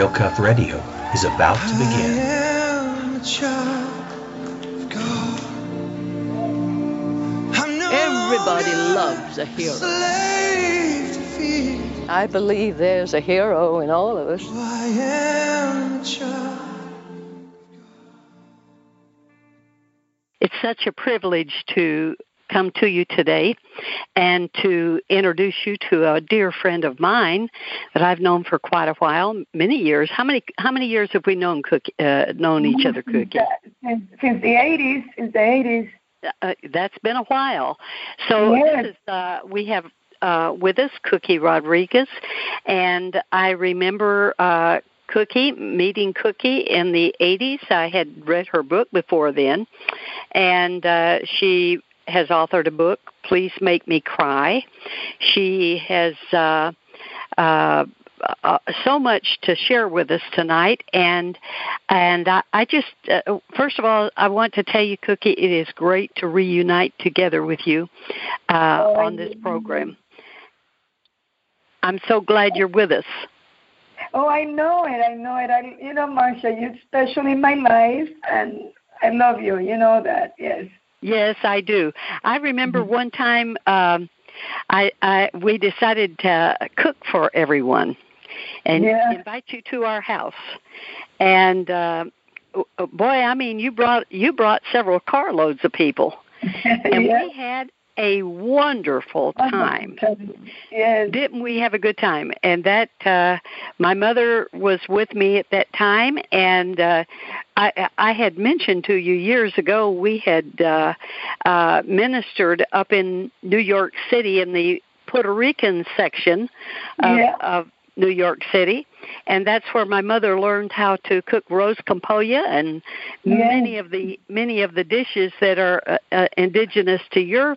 Real Cuff Radio is about to begin. Everybody loves a hero. I believe there's a hero in all of us. It's such a privilege to come to you today and to introduce you to a dear friend of mine that I've known for quite a while, many years. How many how many years have we known Cookie, uh, known each other, Cookie? Since, since the eighties, since the eighties. Uh, that's been a while. So yes. this is, uh, we have uh, with us Cookie Rodriguez, and I remember uh, Cookie, meeting Cookie in the 80s. I had read her book before then, and uh, she has authored a book, Please Make Me Cry. She has uh, uh, uh, so much to share with us tonight, and and I, I just uh, first of all I want to tell you, Cookie, it is great to reunite together with you uh, oh, on this program. I'm so glad you're with us. Oh, I know it. I know it. I, you know, Marcia, you're special in my life, and I love you. You know that, yes. Yes, I do. I remember mm-hmm. one time um, I, I we decided to cook for everyone and yeah. invite you to our house. And uh, boy, I mean, you brought you brought several carloads of people, and yeah. we had a wonderful time. Yes. Didn't we have a good time? And that uh my mother was with me at that time and uh I I had mentioned to you years ago we had uh uh ministered up in New York City in the Puerto Rican section of, yeah. of New York City, and that's where my mother learned how to cook rose compolla and yes. many of the many of the dishes that are uh, uh, indigenous to your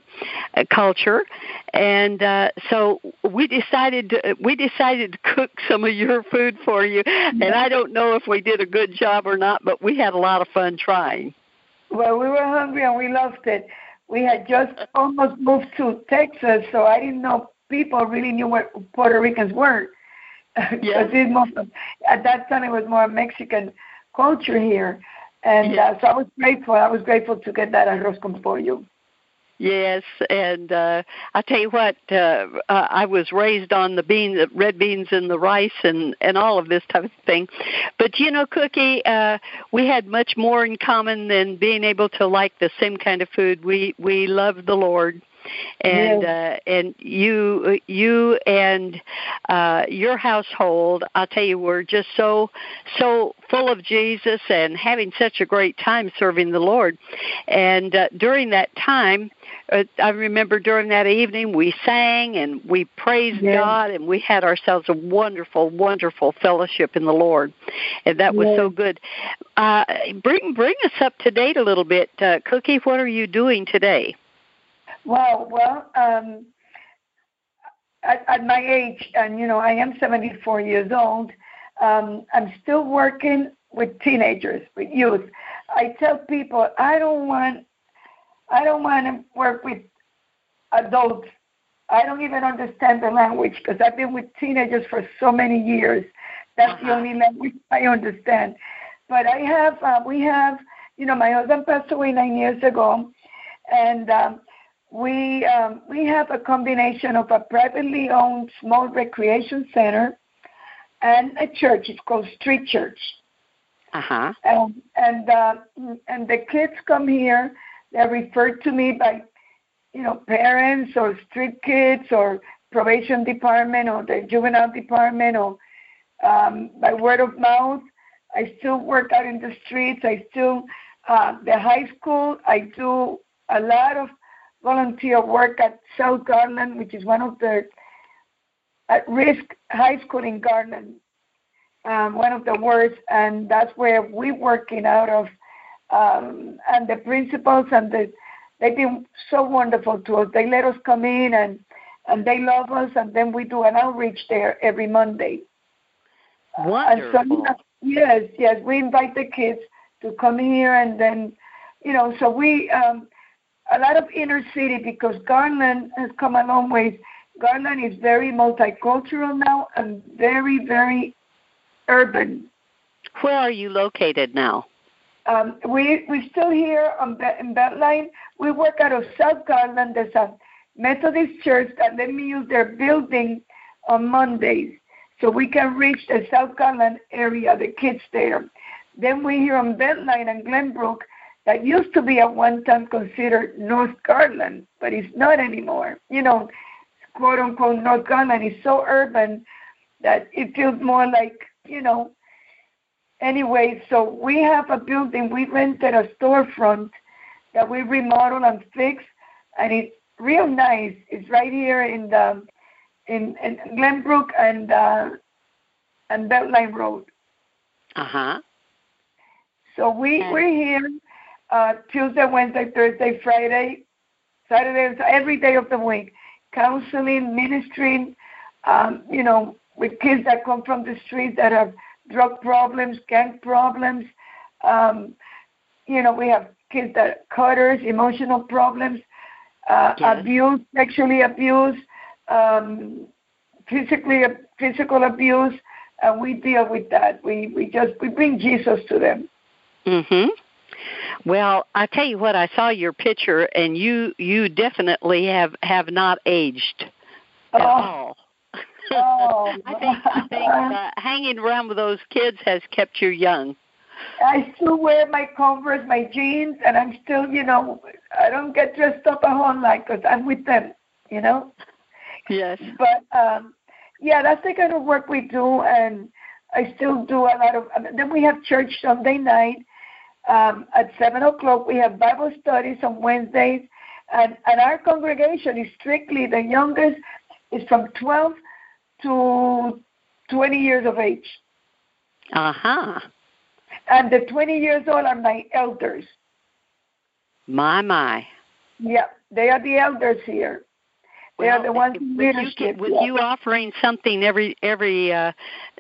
uh, culture. And uh, so we decided to, we decided to cook some of your food for you, and I don't know if we did a good job or not, but we had a lot of fun trying. Well, we were hungry and we loved it. We had just almost moved to Texas, so I didn't know people really knew what Puerto Ricans were. Yeah. more, at that time it was more Mexican culture here, and yeah. uh, so I was grateful. I was grateful to get that arroz con pollo. Yes, and uh, I tell you what, uh, uh, I was raised on the beans, the red beans, and the rice, and and all of this type of thing. But you know, Cookie, uh, we had much more in common than being able to like the same kind of food. We we love the Lord, and yes. uh, and you you and uh, your household, I'll tell you, were just so so full of Jesus and having such a great time serving the Lord. And uh, during that time, uh, I remember during that evening we sang and we praised yes. God and we had ourselves a wonderful, wonderful fellowship in the Lord, and that was yes. so good. Uh, bring bring us up to date a little bit, uh, Cookie. What are you doing today? Wow. Well, um, at, at my age, and you know, I am 74 years old. Um, I'm still working with teenagers, with youth. I tell people I don't want, I don't want to work with adults. I don't even understand the language because I've been with teenagers for so many years. That's uh-huh. the only language I understand. But I have, uh, we have, you know, my husband passed away nine years ago, and um, we um, we have a combination of a privately owned small recreation center and a church. It's called Street Church. Uh huh. And and uh, and the kids come here. They're referred to me by, you know, parents or street kids or probation department or the juvenile department or um, by word of mouth. I still work out in the streets. I still uh, the high school. I do a lot of volunteer work at South Garland, which is one of the at risk high school in Garland, um, one of the worst, and that's where we're working out of. Um, and the principals and the they've been so wonderful to us. They let us come in and and they love us, and then we do an outreach there every Monday. Wonderful. And so, yes, yes, we invite the kids to come here, and then you know, so we um, a lot of inner city because Garland has come a long ways. Garland is very multicultural now and very, very urban. Where are you located now? Um, we we still here on Be- in Beltline. We work out of South Garland. There's a Methodist church that let me use their building on Mondays, so we can reach the South Garland area, the kids there. Then we here on Beltline and Glenbrook, that used to be at one time considered North Garland, but it's not anymore. You know, quote unquote North Garland is so urban that it feels more like you know anyway, so we have a building. We rented a storefront that we remodeled and fixed, and it's real nice. It's right here in the in, in Glenbrook and uh, and Beltline Road. Uh huh. So we Okay. we're here uh, Tuesday, Wednesday, Thursday, Friday, Saturday, every day of the week, counseling, ministering. Um, you know, with kids that come from the streets that have drug problems, gang problems. Um, you know, we have kids that cutters, emotional problems, uh, abuse, sexually abuse, um, physically physical abuse, and we deal with that. We we just we bring Jesus to them. Mhm. Well, I tell you what, I saw your picture, and you you definitely have have not aged at Oh. all. Oh. I think I think uh, hanging around with those kids has kept you young. I still wear my Converse, my jeans, and I'm still, you know, I don't get dressed up at home like because I'm with them, you know. Yes. But um, yeah, that's the kind of work we do, and I still do a lot of. I mean, then we have church Sunday night um, at seven o'clock. We have Bible studies on Wednesdays, and and our congregation is strictly the youngest is from twelve to twenty years of age, Uh huh. and the twenty years old are my elders. My my. Yeah, they are the elders here. They are the ones in with you, with you offering something every every uh,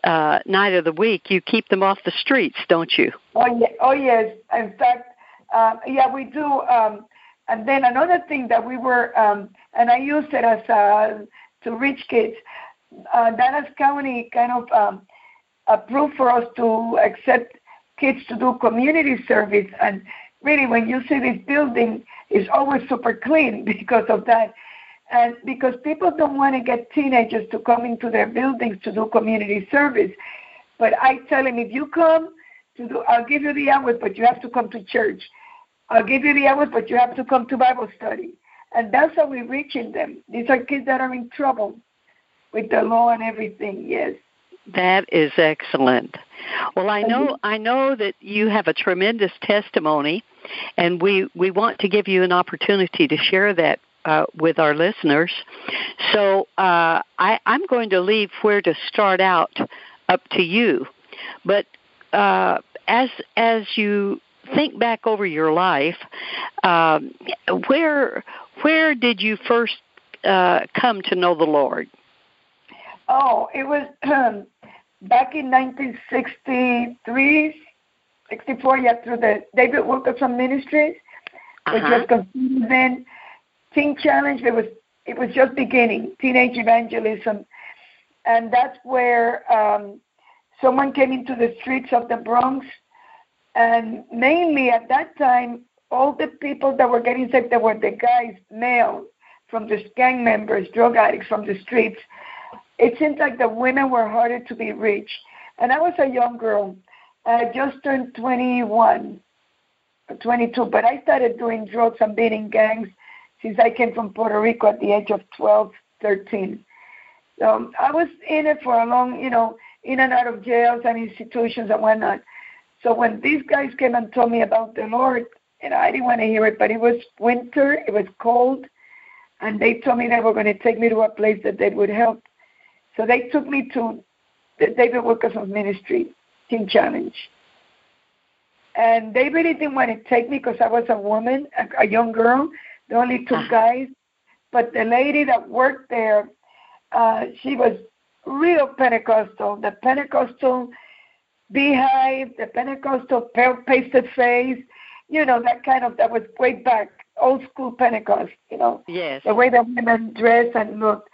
uh, night of the week, you keep them off the streets, don't you? Oh, yeah, oh yes. In fact, um, yeah, we do. Um, and then another thing that we were, um, and I use it as uh, to reach kids. Uh, Dallas County kind of um, approved for us to accept kids to do community service. And really, when you see this building, it's always super clean because of that. And because people don't want to get teenagers to come into their buildings to do community service. But I tell them, if you come to do, I'll give you the hours, but you have to come to church. I'll give you the hours, but you have to come to Bible study. And that's how we're reaching them. These are kids that are in trouble with the law and everything. Yes. That is excellent. Well, I know I know that you have a tremendous testimony, and we we want to give you an opportunity to share that uh, with our listeners. So uh, I, I'm going to leave where to start out up to you, but uh, as as you think back over your life, um, where where did you first uh, come to know the Lord? Oh, it was back in 1963, 64, yeah, through the David Wilkerson Ministries, which Uh-huh. was considered then Teen Challenge. It was it was just beginning, teenage evangelism, and that's where um, someone came into the streets of the Bronx, and mainly at that time, all the people that were getting saved, they were the guys, male, from the gang members, drug addicts from the streets it seemed like the women were harder to be reached. And I was a young girl. I just turned 21, 22, but I started doing drugs and being in gangs since I came from Puerto Rico at the age of 12, 13. So I was in it for a long, you know, in and out of jails and institutions and whatnot. So when these guys came and told me about the Lord, know, I didn't want to hear it, but it was winter, it was cold, and they told me they were going to take me to a place that they would help. So they took me to the David Wilkerson Ministry Teen Challenge. And they really didn't want to take me because I was a woman, a, a young girl. They only 2 Uh-huh. guys. But the lady that worked there, uh, she was real Pentecostal. The Pentecostal beehive, the Pentecostal pasted face, you know, that kind of, that was way back, old school Pentecost, you know Yes. the way that women dress and look.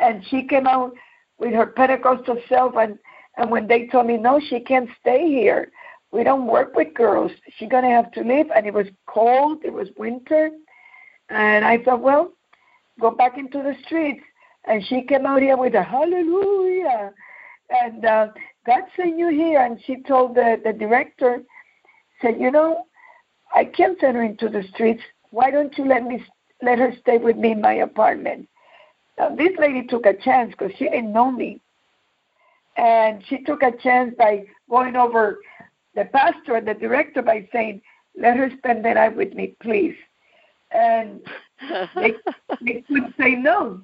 And she came out with her Pentecostal self, and And when they told me, no, she can't stay here. We don't work with girls. She's going to have to leave. And it was cold. It was winter. And I thought, well, go back into the streets. And she came out here with a hallelujah. And uh, God sent you here. And she told the, the director, said, you know, I can't send her into the streets. Why don't you let me let her stay with me in my apartment? Now, this lady took a chance because she didn't know me. And she took a chance by going over the pastor and the director by saying, let her spend the night with me, please. And they, they could say no.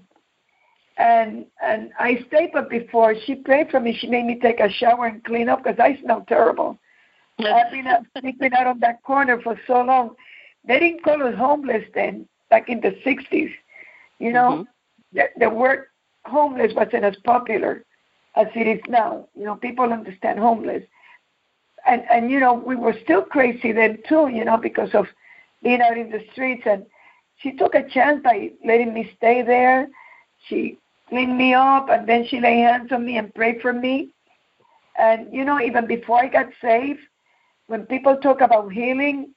And and I stayed, but before she prayed for me, she made me take a shower and clean up because I smelled terrible. I've been out, sleeping out on that corner for so long. They didn't call us homeless then, back in the 60s. You know, mm-hmm. the, the word homeless wasn't as popular as it is now. You know, people understand homeless. And, and, you know, we were still crazy then too, you know, because of being out in the streets. And she took a chance by letting me stay there. She cleaned me up and then she laid hands on me and prayed for me. And, you know, even before I got saved, when people talk about healing,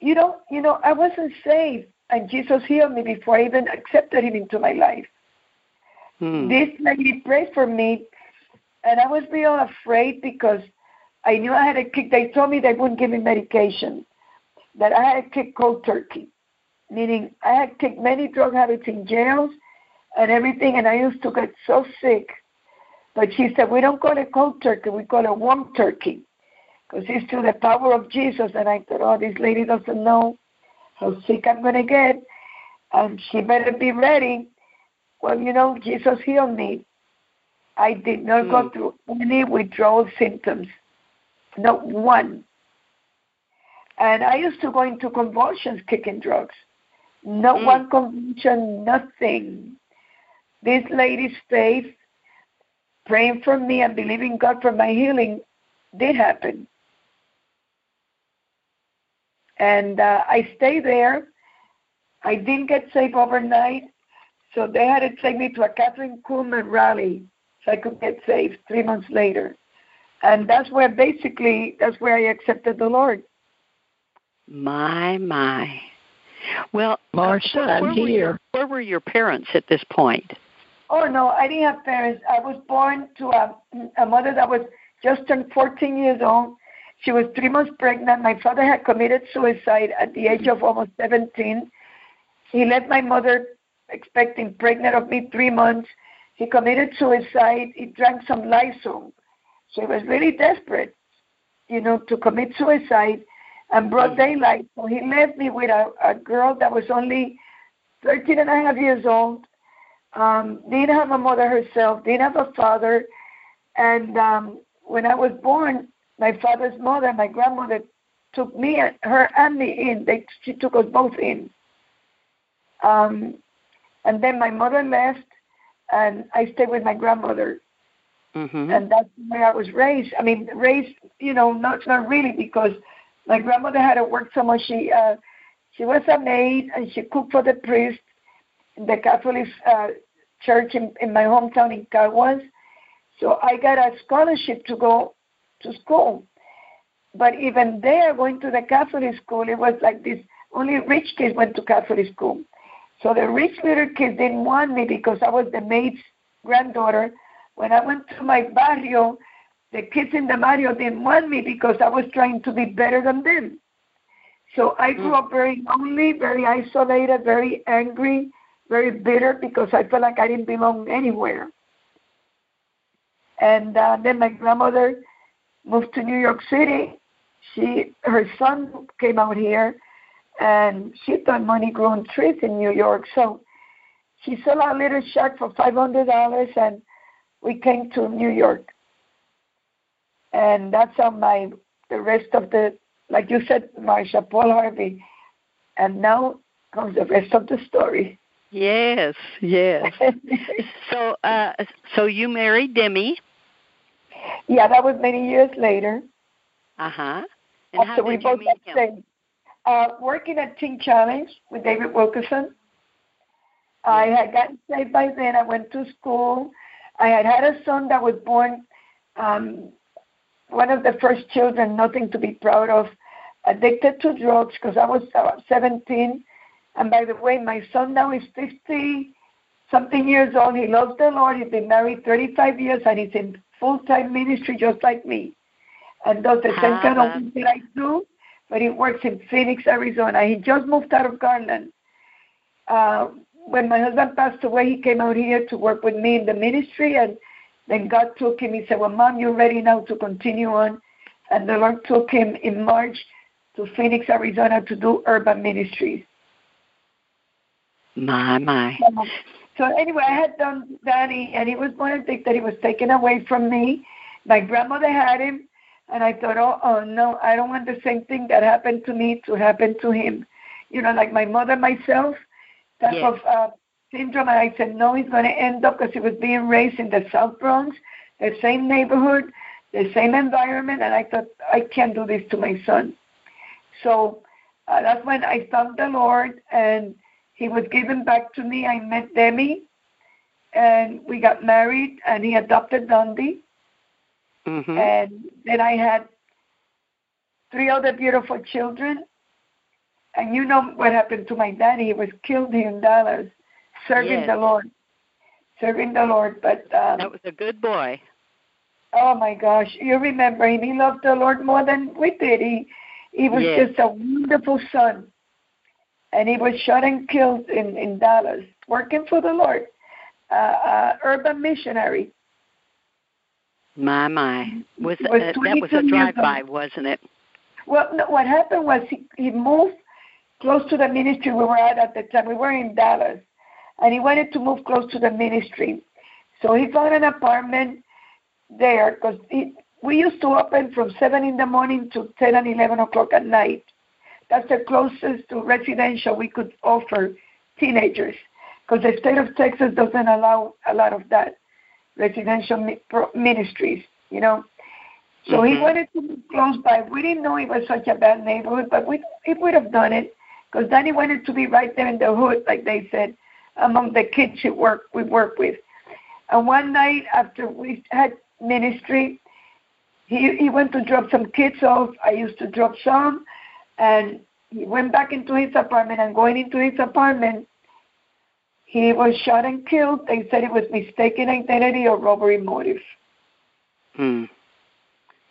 you know, you know, I wasn't saved, and Jesus healed me before I even accepted Him into my life. Hmm. This lady prayed for me, and I was real afraid because I knew I had a kick. They told me they wouldn't give me medication, that I had a kick cold turkey, meaning I had kicked many drug habits in jails and everything, and I used to get so sick. But she said, we don't call it cold turkey, we call it warm turkey because it's through the power of Jesus. And I thought, oh, this lady doesn't know how sick I'm going to get, and she better be ready. Well, you know, Jesus healed me. I did not mm. go through any withdrawal symptoms, not one. And I used to go into convulsions kicking drugs. Not mm. one convulsion, nothing. This lady's faith, praying for me and believing God for my healing, did happen and uh, I stayed there. I didn't get saved overnight, so they had to take me to a Kathryn Kuhlman rally so I could get saved three months later. And that's where basically that's where I accepted the Lord. My my. Well, uh, Marsha, I'm where here. Were your, where were your parents at this point? Oh no, I didn't have parents. I was born to a, a mother that was just turned 14 years old, she was three months pregnant. My father had committed suicide at the age of almost 17. He left my mother expecting pregnant of me three months. He committed suicide. He drank some Lysol. So he was really desperate, you know, to commit suicide and broad daylight. So he left me with a, a girl that was only 13 and a half years old, um, didn't have a mother herself, didn't have a father. And um, when I was born, my father's mother, my grandmother, took me, and her, and me in. They, she took us both in. Um, and then my mother left, and I stayed with my grandmother. Mm-hmm. And that's where I was raised. I mean, raised, you know, not not really because my grandmother had to work so much. She uh, she was a maid and she cooked for the priest in the Catholic uh, church in, in my hometown in Caguas. So I got a scholarship to go to school. But even there, going to the Catholic school, it was like this only rich kids went to Catholic school. So the rich little kids didn't want me because I was the maid's granddaughter. When I went to my barrio, the kids in the barrio didn't want me because I was trying to be better than them. So I grew up very lonely, very isolated, very angry, very bitter because I felt like I didn't belong anywhere. And uh, then my grandmother moved to New York City. She her son came out here, and she thought money grew on trees in New York. So she sold a little shack for five hundred dollars, and we came to New York. And that's how my the rest of the like you said, Marsha, Paul Harvey, and now comes the rest of the story. Yes, yes. so, uh, so you married Demi. Yeah, that was many years later. Uh huh. And after we both got saved. Uh, working at Teen Challenge with David Wilkerson. I had gotten saved by then. I went to school. I had had a son that was born um, one of the first children, nothing to be proud of, addicted to drugs because I was uh, 17. And by the way, my son now is 50 something years old. He loves the Lord. He's been married 35 years and he's in full time ministry just like me. And does the same kind of thing that I do, but he works in Phoenix, Arizona. He just moved out of Garland. Uh, when my husband passed away, he came out here to work with me in the ministry, and then God took him. He said, Well, Mom, you're ready now to continue on. And the Lord took him in March to Phoenix, Arizona to do urban ministries. My, my. So anyway, I had done Danny, and he was one of the things that he was taken away from me. My grandmother had him, and I thought, oh, oh no, I don't want the same thing that happened to me to happen to him. You know, like my mother, myself, type yes. of uh, syndrome. And I said, no, he's going to end up because he was being raised in the South Bronx, the same neighborhood, the same environment, and I thought I can't do this to my son. So uh, that's when I found the Lord, and he was given back to me. I met Demi, and we got married, and he adopted Danny. Mm-hmm. And then I had three other beautiful children. And you know what happened to my Danny? He was killed here in Dallas, serving yes. the Lord. Serving the Lord. But um, that was a good boy. Oh my gosh, you remember him. He loved the Lord more than we did. He he was yes. just a wonderful son. And he was shot and killed in, in Dallas, working for the Lord. Uh, uh, urban missionary. My my, was, was uh, that was a drive-by, wasn't it? Well, no, what happened was he he moved close to the ministry we were at at the time. We were in Dallas, and he wanted to move close to the ministry, so he found an apartment there because we used to open from seven in the morning to ten and eleven o'clock at night. That's the closest to residential we could offer teenagers because the state of Texas doesn't allow a lot of that residential ministries, you know. So mm-hmm. he wanted to be close by. We didn't know it was such a bad neighborhood, but we he would have done it because Danny wanted to be right there in the hood, like they said, among the kids he work we work with. And one night after we had ministry, he he went to drop some kids off. I used to drop some, and he went back into his apartment. And going into his apartment, he was shot and killed. They said it was mistaken identity or robbery motive. Hmm.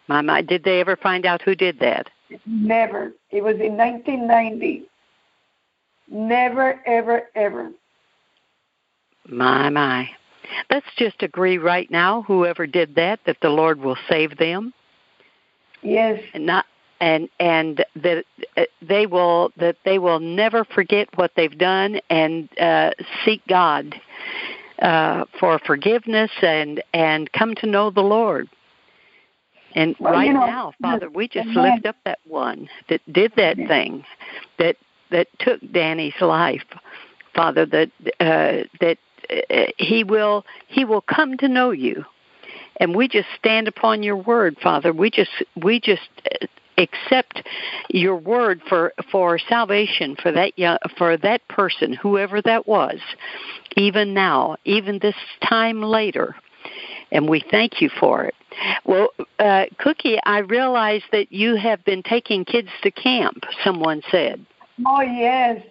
My, did they ever find out who did that? Never. It was in 1990. Never, ever, ever. My, my. Let's just agree right now, whoever did that, that the Lord will save them. Yes. And not and and that uh, they will that they will never forget what they've done and uh, seek God uh, for forgiveness and and come to know the Lord. And well, right you know, now, Father, we just amen. lift up that one that did that thing, that that took Danny's life, Father. That uh, that he will he will come to know you, and we just stand upon your word, Father. We just we just uh, accept your word for for salvation for that young, for that person, whoever that was, even now, even this time later and we thank you for it. Well, uh, Cookie, I realize that you have been taking kids to camp. Someone said. Oh yes,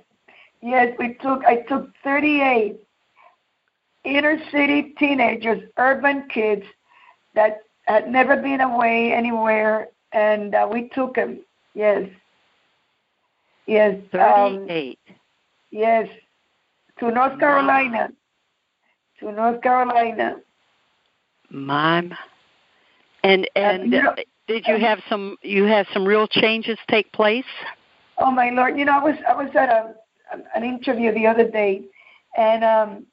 yes. We took. I took thirty-eight inner city teenagers, urban kids that had never been away anywhere, and uh, we took them. Yes, yes. Um, yes, to North Carolina. Wow. To North Carolina. Mime. And and you know, uh, did you have some you have some real changes take place? Oh my lord! You know, I was I was at a an interview the other day, and um,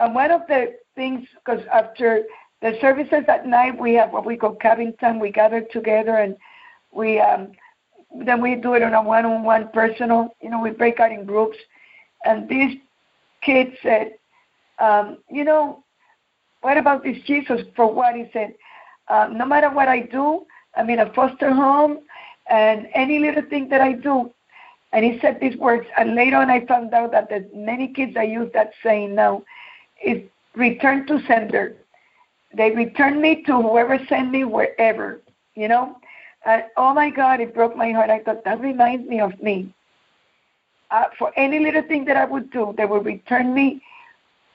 and one of the things because after the services at night we have what we call cabin time. We gather together and we um, then we do it on a one-on-one personal. You know, we break out in groups, and these kids said, um, you know, what about this Jesus? For what he said, uh, no matter what I do, I'm in a foster home, and any little thing that I do, and he said these words. And later on, I found out that many kids that use that saying now, is returned to sender. they returned me to whoever sent me wherever, you know. And oh my God, it broke my heart. I thought that reminds me of me. Uh, for any little thing that I would do, they would return me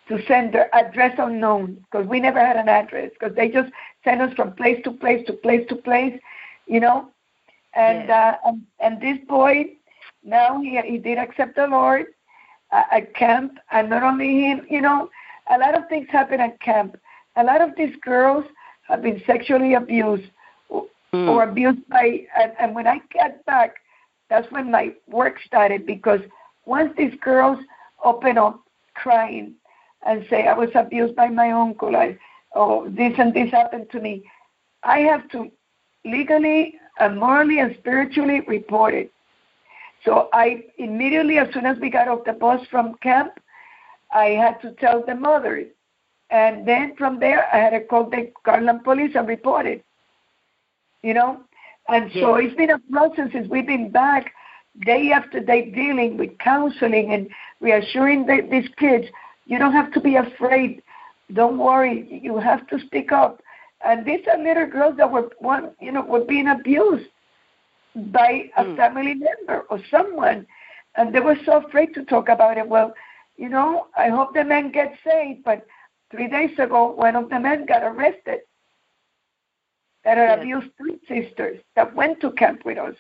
to sender address unknown because we never had an address because they just sent us from place to place to place to place, you know. And Yes. uh, and, and this boy now he he did accept the Lord uh, at camp, and not only him, you know, a lot of things happen at camp. A lot of these girls have been sexually abused Mm. or abused by and, and when I got back, that's when my work started because once these girls open up crying and say I was abused by my uncle, I oh this and this happened to me, I have to legally and morally and spiritually report it. So I immediately as soon as we got off the bus from camp, I had to tell the mothers. And then from there I had to call the Garland police and report it you know. And so it's been a process since we've been back, day after day, dealing with counseling and reassuring the, these kids, you don't have to be afraid. Don't worry. You have to speak up. And these are little girls that were one, you know, were being abused by a Mm. family member or someone, and they were so afraid to talk about it. Well, you know, I hope the men get saved, but three days ago, one of the men got arrested that had Yes. abused three sisters that went to camp with us.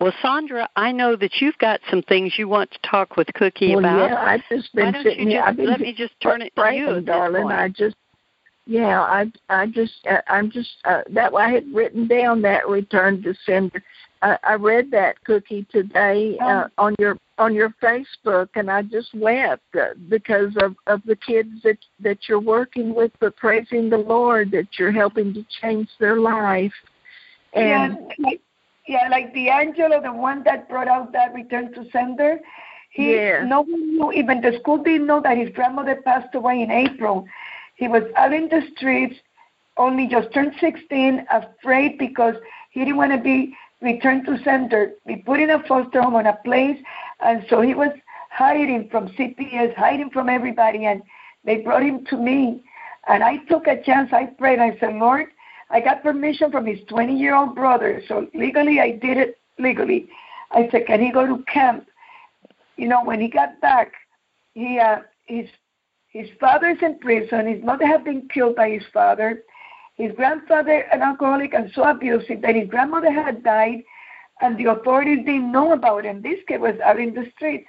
Well, Sandra, I know that you've got some things you want to talk with Cookie well, about. yeah, I've just Why been don't sitting you here. just I've been let me just turn it to you darling. I just, yeah, I, I just, uh, I'm just uh, that I had written down that return to sender. I, I read that cookie today uh, Oh. on your on your Facebook, and I just wept uh, because of of the kids that that you're working with, but praising the Lord that you're helping to change their life. And yeah, like, yeah, like D'Angelo, the one that brought out that return to sender. He, Yeah. no one knew, even the school didn't know that his grandmother passed away in April. He was out in the streets, only just turned 16, afraid because he didn't want to be returned to center, be put in a foster home on a place, and so he was hiding from CPS, hiding from everybody, and they brought him to me, and I took a chance. I prayed. I said, Lord, I got permission from his 20 year old brother, so legally I did it legally. I said, can he go to camp? You know, when he got back, he uh, his his father's in prison. His mother had been killed by his father. His grandfather, an alcoholic and so abusive that his grandmother had died, and the authorities didn't know about him. This kid was out in the streets.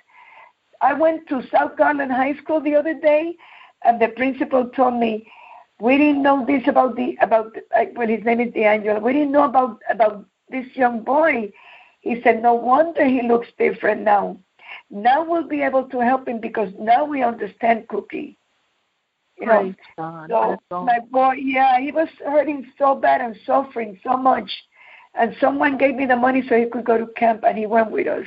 I went to South Garland High School the other day, and the principal told me we didn't know this about the about well his name is D'Angelo. We didn't know about about this young boy. He said, no wonder he looks different now. Now we'll be able to help him because now we understand Cookie. Praise God. so my boy, yeah, he was hurting so bad and suffering so much, and someone gave me the money so he could go to camp, and he went with us.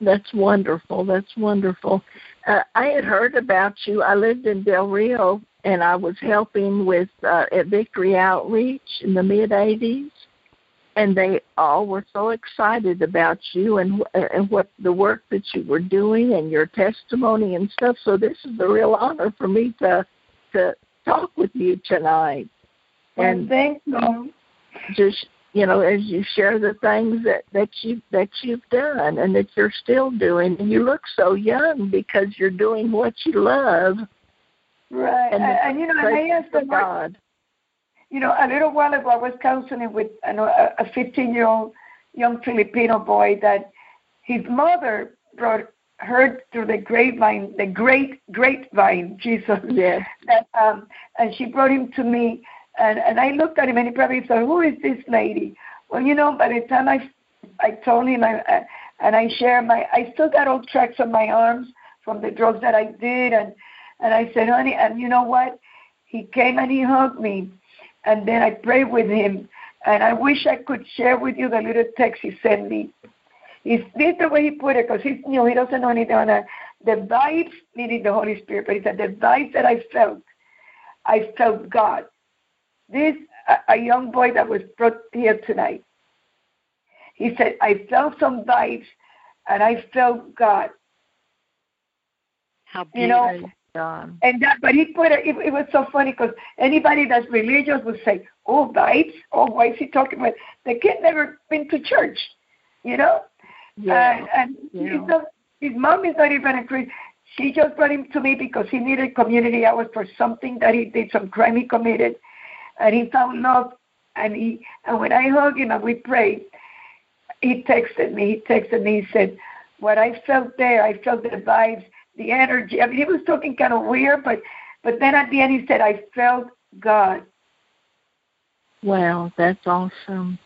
That's wonderful. That's wonderful. Uh, I had heard about you. I lived in Del Rio, and I was helping with uh, at Victory Outreach in the mid '80s, and they all were so excited about you and and what the work that you were doing and your testimony and stuff. So this is a real honor for me to to talk with you tonight. And And thank you. just you know as you share the things that that you that you've done and that you're still doing and you look so young because you're doing what you love Right, and, and, and you know, I asked the God. you know, a little while ago, I was counseling with you know, a 15 year old young Filipino boy that his mother brought her through the grapevine, the great grapevine, Jesus. Yes. That, um, and she brought him to me, and, and I looked at him, and he probably said, Who is this lady? Well, you know, by the time I, I told him, I, I, and I share my, I still got old tracks on my arms from the drugs that I did, and, and I said, Honey, and you know what? He came and he hugged me and then I prayed with him. And I wish I could share with you the little text he sent me. It's this the way he put it because he's new. He doesn't know anything on it. The vibes, meaning the Holy Spirit, but he said the vibes that I felt, I felt God. This a, a young boy that was brought here tonight. He said I felt some vibes, and I felt God. How You know, beautiful. And that, but he put it. It, it was so funny because anybody that's religious would say, "Oh, vibes. Oh, why is he talking about?" The kid never been to church, you know. Yeah. Uh, and, and Yeah. not, his mom is not even a Christian. She just brought him to me because he needed community hours for something that he did, some crime he committed, and he found love. And he and when I hugged him and we prayed, he texted me. He texted me. He said, "What I felt there, I felt the vibes, the energy. I mean, he was talking kind of weird, but but then at the end he said, "I felt God." Wow, that's awesome.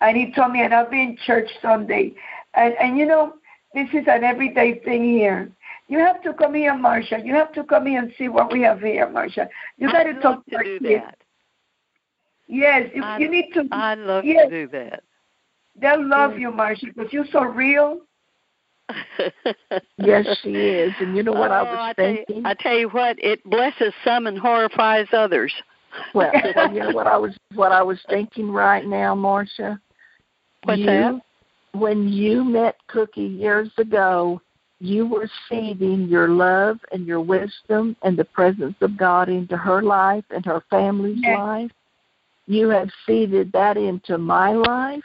And he told me, and I'll be in church Sunday. And and you know, this is an everyday thing here. You have to come here, Marcia. You have to come here and see what we have here, Marcia. You got to talk to our do kids. that. Yes, you, I'd- you need to. I'd love yes, to do that. they'll love Yes. you, Marcia, because you're so real. Yes, she is. And you know what I Oh, was I tell you- thinking? I tell you what, it blesses some and horrifies others. Well, well, you know what I was what I was thinking right now, Marcia. What's you, that? When you met Cookie years ago, you were seeding your love and your wisdom and the presence of God into her life and her family's Yes. life. You have seeded that into my life,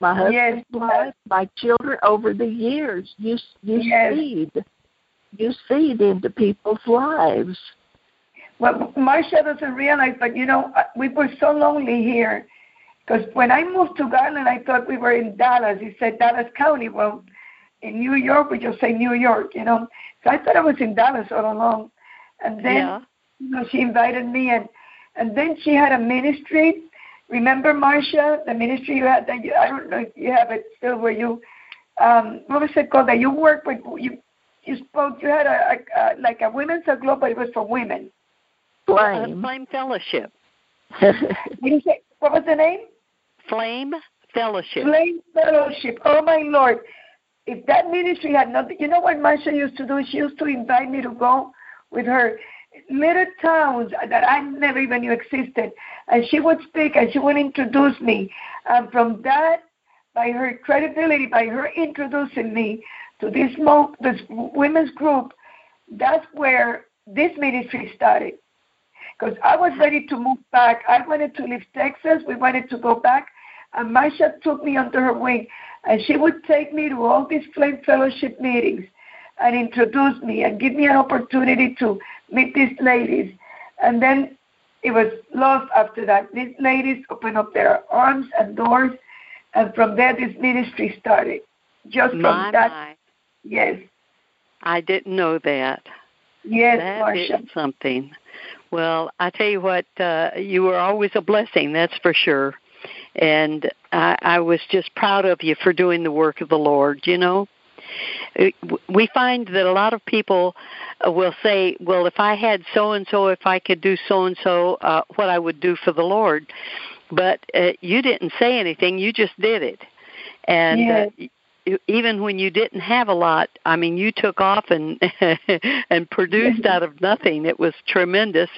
my husband's Yes. life, my children over the years. You you Yes. seed. You seed into people's lives. Well, Marcia doesn't realize, but you know, uh, we were so lonely here. Because when I moved to Garland, I thought we were in Dallas. He said Dallas County. Well, in New York, we just say New York, you know. So I thought I was in Dallas all along. And then, yeah. you know, she invited me, and and then she had a ministry. Remember, Marcia, the ministry you had? That you, I don't know if you have it still. Where you, um, what was it called? That you worked with? You you spoke. You had a, a, a like a women's club, but it was for women. Uh, Flame. Flame Fellowship. What did you say? What was the name? Flame Fellowship. Flame Fellowship. Oh my Lord. If that ministry had not, you know what Marcia used to do? She used to invite me to go with her little towns that I never even knew existed. And she would speak and she would introduce me. And from that, by her credibility, by her introducing me to this, mo- this women's group, that's where this ministry started. Because I was ready to move back. I wanted to leave Texas. We wanted to go back. And Marcia took me under her wing, and she would take me to all these Flame Fellowship meetings and introduce me and give me an opportunity to meet these ladies. And then it was lost after that. These ladies opened up their arms and doors, and from there this ministry started. Just from My, that, my. yes, I didn't know that. yes, That Marcia. is something. Well, I tell you what, uh, you were always a blessing, that's for sure. And I, I was just proud of you for doing the work of the Lord, you know. We find that a lot of people uh, will say, well, if I had so and so, if I could do so and so, uh, what I would do for the Lord. But uh, you didn't say anything, you just did it. And uh, Yes. Even when you didn't have a lot, I mean, you took off and and produced out of nothing. It was tremendous.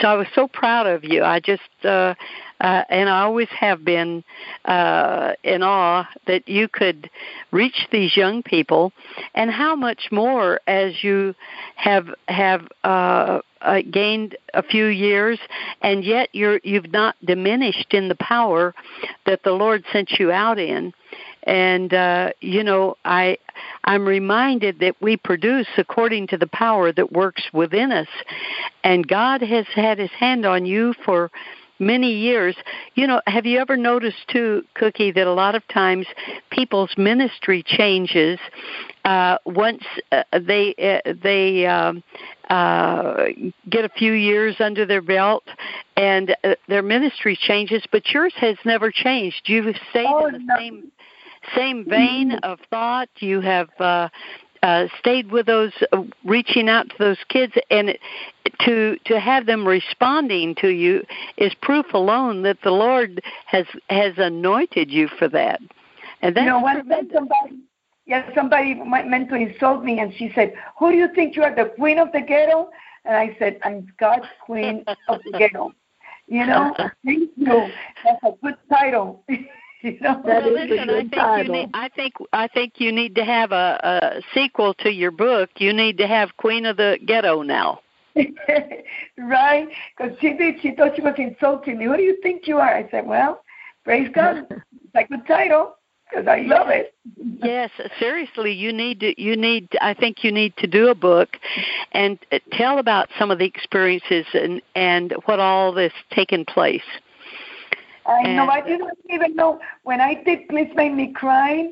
So I was so proud of you. I just uh, uh, and I always have been uh, in awe that you could reach these young people, and how much more as you have have uh, uh, gained a few years, and yet you're you've not diminished in the power that the Lord sent you out in and uh you know i i'm reminded that we produce according to the power that works within us. And god has had his hand on you for many years. You know have you ever noticed too cookie that a lot of times people's ministry changes uh once uh, they uh, they um uh get a few years under their belt and uh, their ministry changes but yours has never changed. You've stayed Oh, in the no. same same vein of thought. You have uh, uh, stayed with those, uh, reaching out to those kids, and it, to to have them responding to you is proof alone that the Lord has has anointed you for that. And that's you know, one somebody, yeah, somebody might- meant to insult me, and she said, "Who do you think you are, the queen of the ghetto?" And I said, "I'm God's queen of the ghetto." You know, thank you. That's a good title. You know, that well, is listen, a I good think title. need. I think I think you need to have a, a sequel to your book. You need to have Queen of the Ghetto now. right? Because she did. She thought she was insulting me. Who do you think you are? I said, well, praise God. It's like the title because I love it. yes, seriously, you need to. You need. I think you need to do a book, and uh, tell about some of the experiences and and what all this taken place. I know. Eh, I didn't even know when I did. Please make me cry.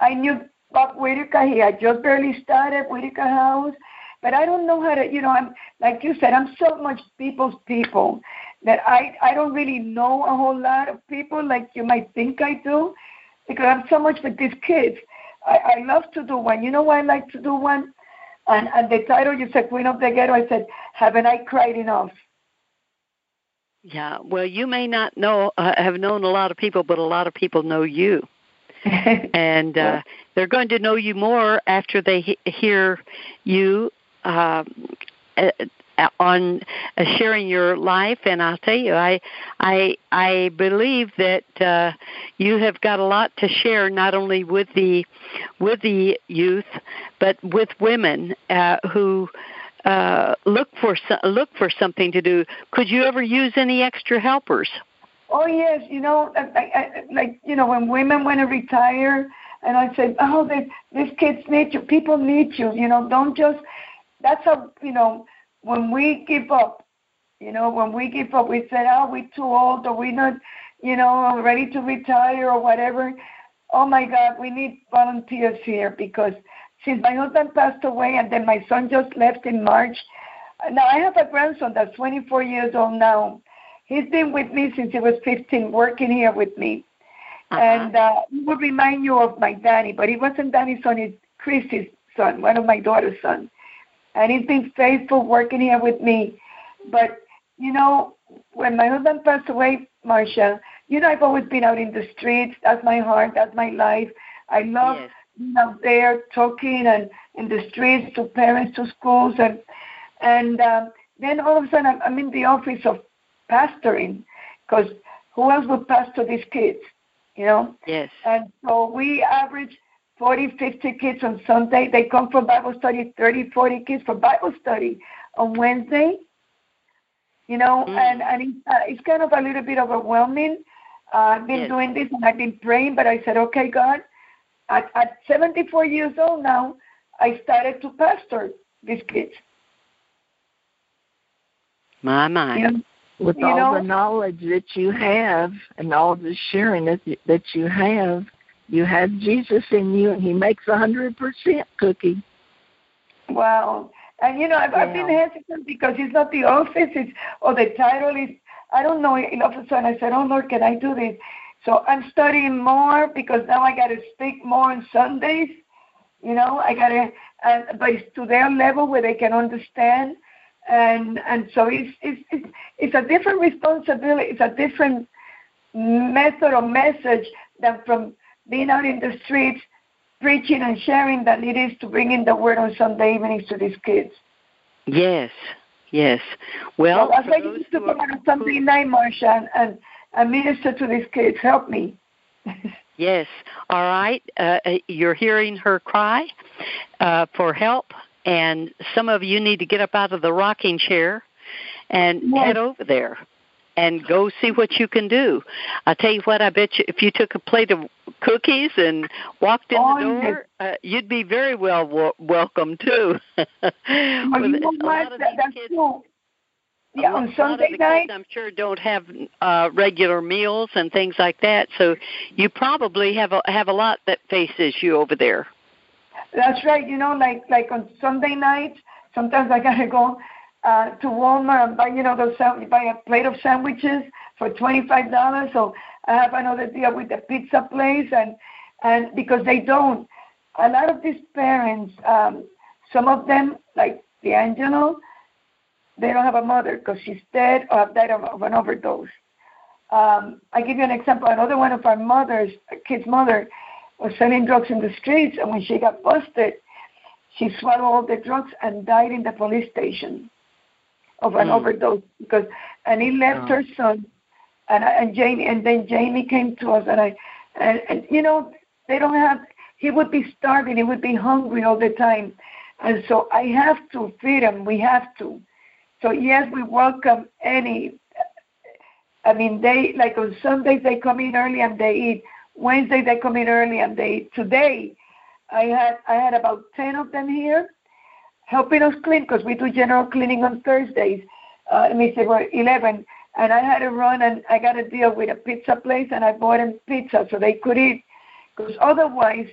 I knew Bob Whitaker. He had just barely started Whitaker House, but I don't know how to. You know, I'm like you said. I'm so much people's people that I I don't really know a whole lot of people like you might think I do, because I'm so much with these kids. I, I love to do one. You know why I like to do one? And and the title you said Queen of the Ghetto. I said, haven't I cried enough? Yeah. Well, you may not know uh, have known a lot of people, but a lot of people know you. and uh, they're going to know you more after they he- hear you uh, uh, on uh, sharing your life. And I'll tell you, I I I believe that uh, you have got a lot to share, not only with the with the youth, but with women uh, who. Uh, look for so- look for something to do. Could you ever use any extra helpers? Oh yes, you know, I, I, like you know, when women want to retire, and I said, oh, they, these kids need you. People need you. You know, don't just. That's how you know when we give up. You know, when we give up, we said, oh, we're too old, or we're not, you know, ready to retire, or whatever. Oh my God, we need volunteers here because since my husband passed away, and then my son just left in March. Now I have a grandson that's 24 years old now. He's been with me since he was 15, working here with me. Uh-huh. And uh, he would remind you of my Danny, but he wasn't Danny's son, he's Christy's son, one of my daughter's sons. And he's been faithful working here with me. But, you know, when my husband passed away, Marcia, you know, I've always been out in the streets. That's my heart. That's my life. I love Yes. Being out there talking and in the streets to parents, to schools. And, and um, then all of a sudden I'm, I'm in the office of pastoring because who else would pastor these kids, you know? Yes. And so we average 40, 50 kids on Sunday. They come for Bible study, 30, 40 kids for Bible study on Wednesday. You know, Mm. and, and it's, uh, it's kind of a little bit overwhelming. Uh, I've been Yes. doing this and I've been praying, but I said, okay, God, at, at 74 years old now, I started to pastor these kids. My my. You know? with all know? the knowledge that you have and all the sharing that you, that you have, you have Jesus in you, and He makes a hundred percent cookie. Wow. And you know, I've, I've been Yeah. hesitant because it's not the office, it's or the title is I don't know. And all of a sudden, I said, "Oh Lord, can I do this?" So I'm studying more because now I got to speak more on Sundays. You know, I got to, and but it's to their level where they can understand, and and so it's it's it's, it's a different responsibility. It's a different method or message than from being out in the streets preaching and sharing than it is to bring in the word on Sunday evenings to these kids. Yes. Yes. Well, so that's for why you those used to are- on Sunday night, Marsha, and, and, and minister to these kids. Help me. Yes. All right. Uh, uh, you're hearing her cry uh, for help, and some of you need to get up out of the rocking chair and Yes. head over there and go see what you can do. I tell you what, I bet you if you took a plate of cookies and walked in Oh, the door, uh, you'd be very well w- welcome too. Well, you know what? That, that's kids- true. Yeah, on Sunday night. I'm sure, don't have uh, regular meals and things like that. So you probably have a, have a lot that faces you over there. That's right. You know, like like on Sunday nights, sometimes I gotta go uh, to Walmart and buy you know those buy a plate of sandwiches for twenty five dollars. So I have another deal with the pizza place, and and because they don't, a lot of these parents, um, some of them like D'Angelo, they don't have a mother because she's dead or have died of, of an overdose. Um, I give you an example. Another one of our mothers, a kid's mother, was selling drugs in the streets, and when she got busted, she swallowed all the drugs and died in the police station of an Mm. overdose because and he left Oh. her son and and Jamie and then Jamie came to us and I and, and you know they don't have. He would be starving. He would be hungry all the time, and so I have to feed him. We have to. So yes, we welcome any. I mean, they like on Sundays they come in early and they eat. Wednesday they come in early and they eat. Today, I had I had about ten of them here, helping us clean because we do general cleaning on Thursdays. Uh, let me say we're eleven, and I had to run and I got a deal with a pizza place and I bought them pizza so they could eat because otherwise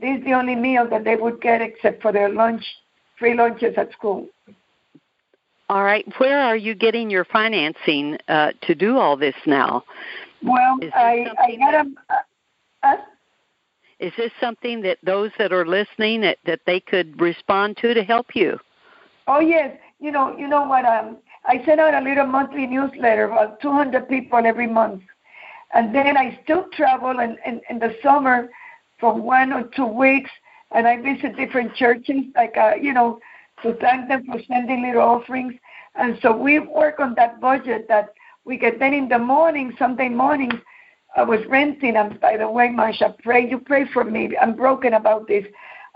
this is the only meal that they would get except for their lunch, free lunches at school. All right. Where are you getting your financing uh, to do all this now? Well, I, I got them. Uh, uh, is this something that those that are listening that, that they could respond to to help you? Oh yes, you know, you know what? Um, I send out a little monthly newsletter about 200 people every month, and then I still travel in, in, in the summer for one or two weeks, and I visit different churches, like uh, you know, to thank them for sending little offerings. And so we work on that budget that we get. Then in the morning, Sunday mornings, I was renting. And by the way, Marsha, pray you pray for me. I'm broken about this.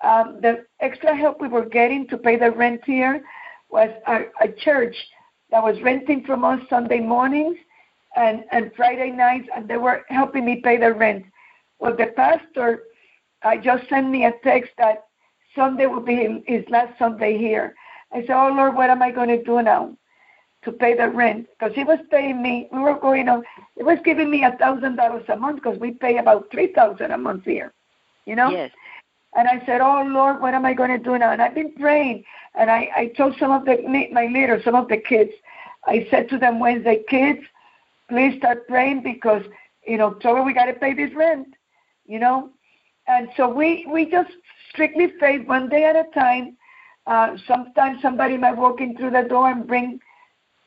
Um, the extra help we were getting to pay the rent here was a, a church that was renting from us Sunday mornings and, and Friday nights, and they were helping me pay the rent. Well, the pastor uh, just sent me a text that Sunday will be his last Sunday here. I said, Oh Lord, what am I going to do now to pay the rent? Because he was paying me, we were going on, he was giving me a thousand dollars a month because we pay about three thousand a month here, you know. Yes. And I said, Oh Lord, what am I going to do now? And I've been praying, and I I told some of the my leaders, some of the kids, I said to them Wednesday, kids, please start praying because in October we got to pay this rent, you know. And so we we just strictly faith one day at a time. Uh, sometimes somebody might walk in through the door and bring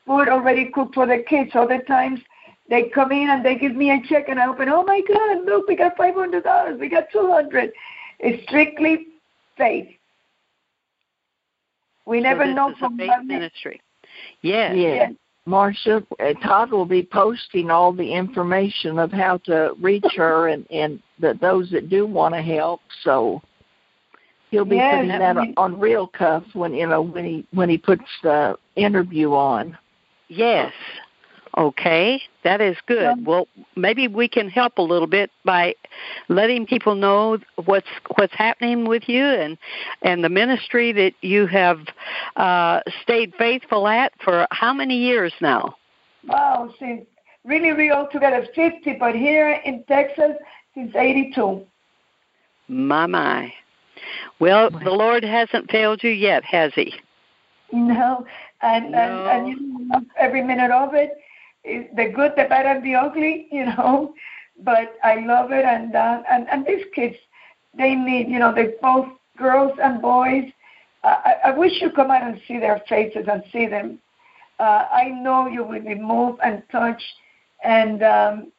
food already cooked for the kids. Other times they come in and they give me a check and I open, oh my God, look, we got $500, we got 200 It's strictly faith. We never so know from faith ministry. Yes. Yeah. Marcia, uh, Todd will be posting all the information of how to reach her and and the, those that do want to help. So he'll be yes, putting that on, on real cuff when you know when he when he puts the interview on. Yes. Okay, that is good. Well, maybe we can help a little bit by letting people know what's what's happening with you and and the ministry that you have uh, stayed faithful at for how many years now? Wow, since really, really altogether fifty, but here in Texas since eighty-two. My my. Well, the Lord hasn't failed you yet, has He? No, and no. and, and you know, every minute of it the good, the bad, and the ugly, you know. But I love it, and uh, and and these kids, they need, you know, they both girls and boys. I, I wish you come out and see their faces and see them. Uh, I know you will be moved and touched, and um,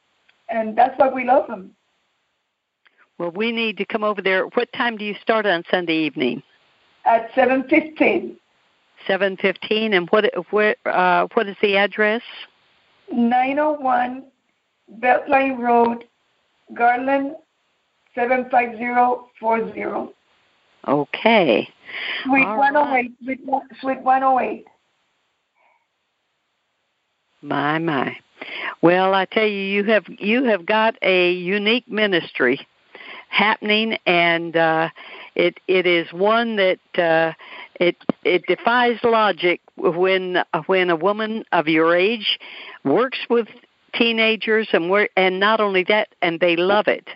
and that's why we love them. Well, we need to come over there. What time do you start on Sunday evening? At seven fifteen. Seven fifteen, and what where uh, what is the address? 901 Beltline Road, Garland 75040. Okay. Suite All 108. Right. Suite 108. My my. Well, I tell you, you have you have got a unique ministry happening, and uh, it it is one that uh, it it defies logic when when a woman of your age works with teenagers and work and not only that and they love it.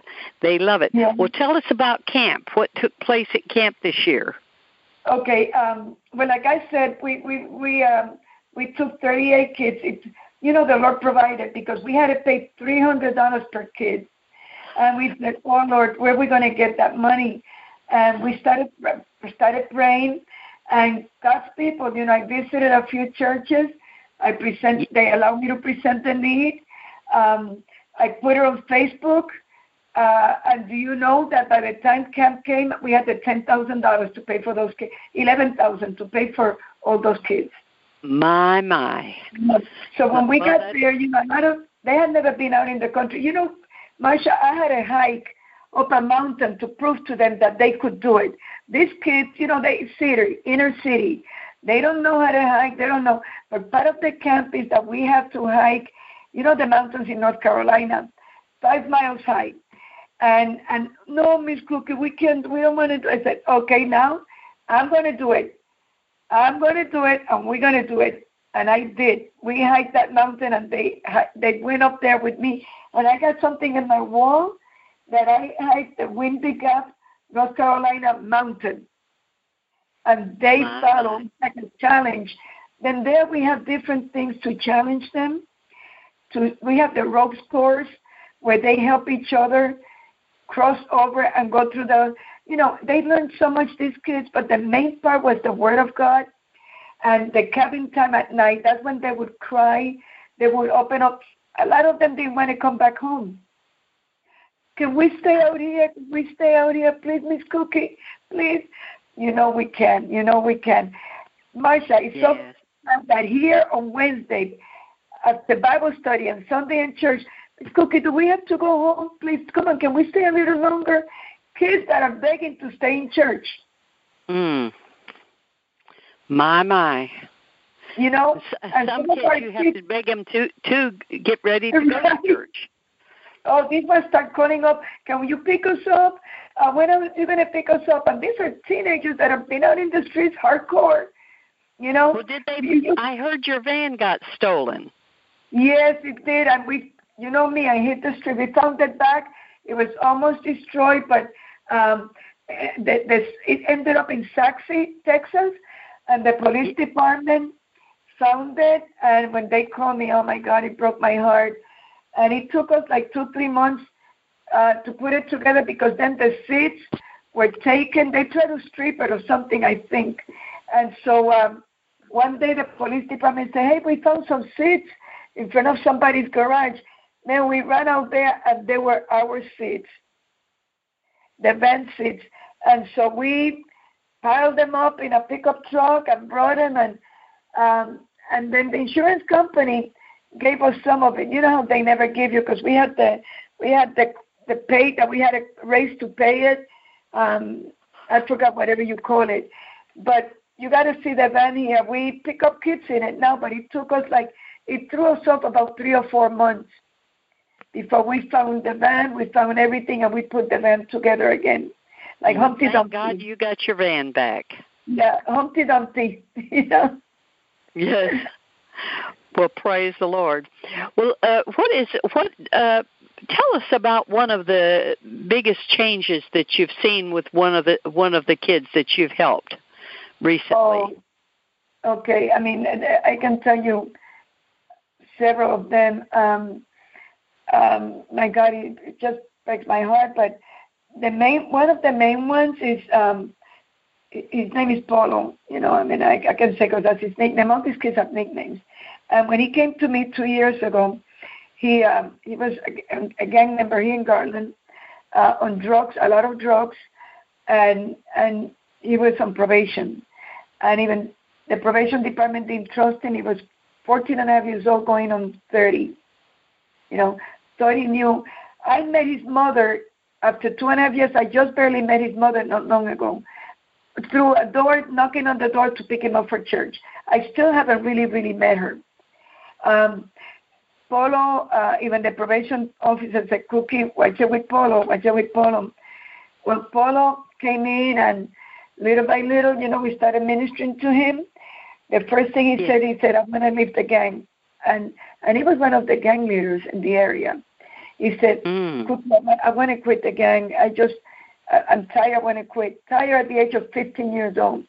They love it. Yeah. well tell us about camp. What took place at camp this year? Okay um well like i said we we we um we took 38 kids. It, you know the lord provided because we had to pay $300 per kid and we said oh lord where are we going to get that money and we started we started praying and God's people, you know, I visited a few churches. I present. They allowed me to present the need. Um, I put it on Facebook. Uh, and do you know that by the time camp came, we had the ten thousand dollars to pay for those kids, eleven thousand to pay for all those kids. My my. So when we got there, you know, a lot of they had never been out in the country. You know, Marsha, I had a hike up a mountain to prove to them that they could do it. These kids, you know, they city, inner city, they don't know how to hike. They don't know. But part of the camp is that we have to hike, you know, the mountains in North Carolina, five miles high. And and no, Miss Cookie, we can't. We don't want to do. I said, okay, now I'm going to do it. I'm going to do it, and we're going to do it. And I did. We hiked that mountain, and they they went up there with me. And I got something in my wall that I hiked the Windy Gap, North Carolina mountain. And they Wow. follow oh, like a challenge. Then there we have different things to challenge them. To we have the ropes course where they help each other cross over and go through the you know, they learned so much these kids, but the main part was the word of God and the cabin time at night. That's when they would cry. They would open up a lot of them didn't want to come back home. Can we stay out here? Can we stay out here, please, Miss Cookie? Please. You know we can. You know we can. Marsha, it's so Yes. fun that here on Wednesday at the Bible study and Sunday in church, Miss Cookie, do we have to go home? Please come on, can we stay a little longer? Kids that are begging to stay in church. Mm. My my. You know? S- And Some some of our kids you have kids- to beg them to to get ready to go to church. Oh, these ones start calling up. Can you pick us up? Uh, when are you going to pick us up? And these are teenagers that have been out in the streets hardcore. You know? Well, did they? You- I heard your van got stolen. Yes, it did. And we, you know me, I hit the street. We found it back. It was almost destroyed, but um, eh, the, it ended up in Sachse, Texas, and the police department found it. And when they called me, oh my God, it broke my heart. And it took us like two, three months uh, to put it together because then the seats were taken. They tried to strip it or something, I think. And so um, one day the police department said, hey, we found some seats in front of somebody's garage. Then we ran out there and they were our seats, the van seats. And so we piled them up in a pickup truck and brought them and um, and then the insurance company gave us some of it. You know how they never give you because we had the we had the the pay that we had a race to pay it. Um, I forgot whatever you call it, but you got to see the van here. We pick up kids in it now, but it took us like it threw us off about three or four months before we found the van. We found everything, and we put the van together again, like Well, Humpty thank Dumpty. God you got your van back. Yeah, Humpty Dumpty. know. Yes. Well, praise the Lord. Well, uh, what is what? Uh, tell us about one of the biggest changes that you've seen with one of the one of the kids that you've helped recently. Oh, okay. I mean, I can tell you several of them. Um, um, my God, it just breaks my heart. But the main, one of the main ones is um, his name is Polo. You know, I mean, I, I can say because that's his nickname. All these kids have nicknames. And when he came to me two years ago, he um, he was a, a gang member here in Garland uh, on drugs, a lot of drugs, and and he was on probation, and even the probation department didn't trust him. He was 14 and a half years old, going on 30. You know, so he knew. I met his mother after two and a half years. I just barely met his mother not long ago through a door, knocking on the door to pick him up for church. I still haven't really, really met her. Um, Polo, uh, even the probation officer said, Cookie, watch it with Polo, watch it with Polo. Well, Polo came in and little by little, you know, we started ministering to him. The first thing he Yeah. said, he said, I'm going to leave the gang. And, and he was one of the gang leaders in the area. He said, Mm. I want- to quit the gang. I just, I'm tired. I want to quit. Tired at the age of 15 years old.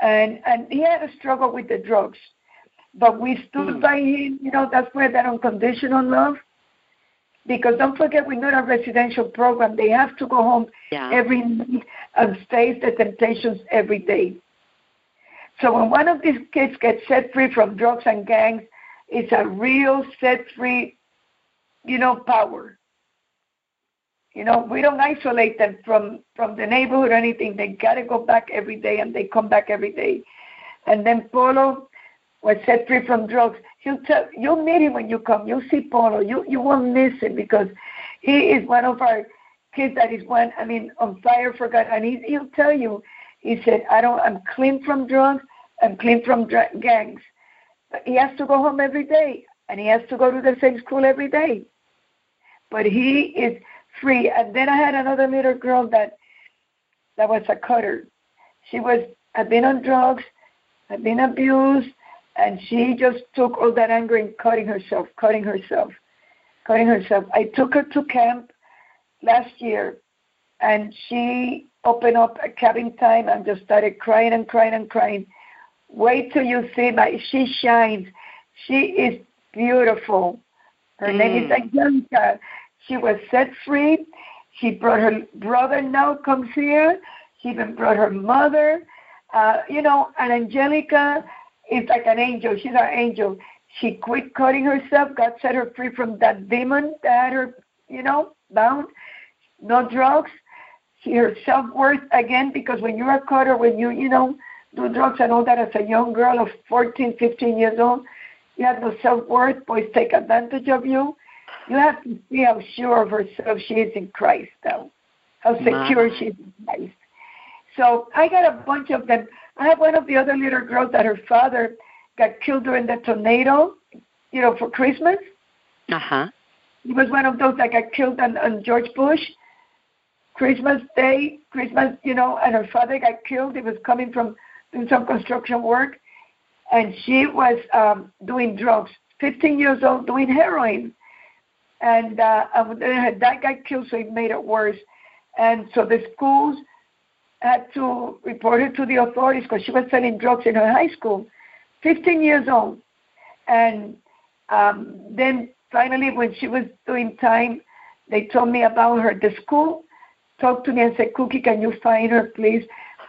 And, and he had a struggle with the drugs but we stood Mm. by him. You know, that's where that unconditional love. Because don't forget, we're not a residential program. They have to go home Yeah. every night and face the temptations every day. So when one of these kids gets set free from drugs and gangs, it's a real set free, you know, power. You know, we don't isolate them from from the neighborhood or anything. They gotta go back every day, and they come back every day. And then Polo was set free from drugs. He'll tell you'll meet him when you come. You'll see Polo. You you won't miss him because he is one of our kids that is one. I mean, on fire for God, and he, he'll tell you. He said, "I don't. I'm clean from drugs. I'm clean from dr- gangs." But he has to go home every day, and he has to go to the same school every day. But he is free. And then I had another little girl that that was a cutter. She was had been on drugs, had been abused, and she just took all that anger and cutting herself, cutting herself, cutting herself. I took her to camp last year, and she opened up a cabin time and just started crying and crying and crying. Wait till you see my. She shines. She is beautiful. Her mm. name is mm. She was set free. She brought her brother now comes here. She even brought her mother. Uh, you know, and Angelica is like an angel. She's our angel. She quit cutting herself. God set her free from that demon that had her, you know, bound. No drugs. She her self worth again because when you're a cutter, when you, you know, do drugs and all that as a young girl of 14, 15 years old, you have no self worth. Boys take advantage of you. You have to see how sure of herself she is in Christ, though. How secure she is in Christ. So I got a bunch of them. I have one of the other little girls that her father got killed during the tornado, you know, for Christmas. Uh huh. He was one of those that got killed on, on George Bush. Christmas Day, Christmas, you know, and her father got killed. He was coming from doing some construction work, and she was um, doing drugs. 15 years old, doing heroin, and uh, dad got killed, so it made it worse. And so the schools had to report her to the authorities because she was selling drugs in her high school, 15 years old. And um, then finally, when she was doing time, they told me about her. The school talked to me and said, Cookie, can you find her, please?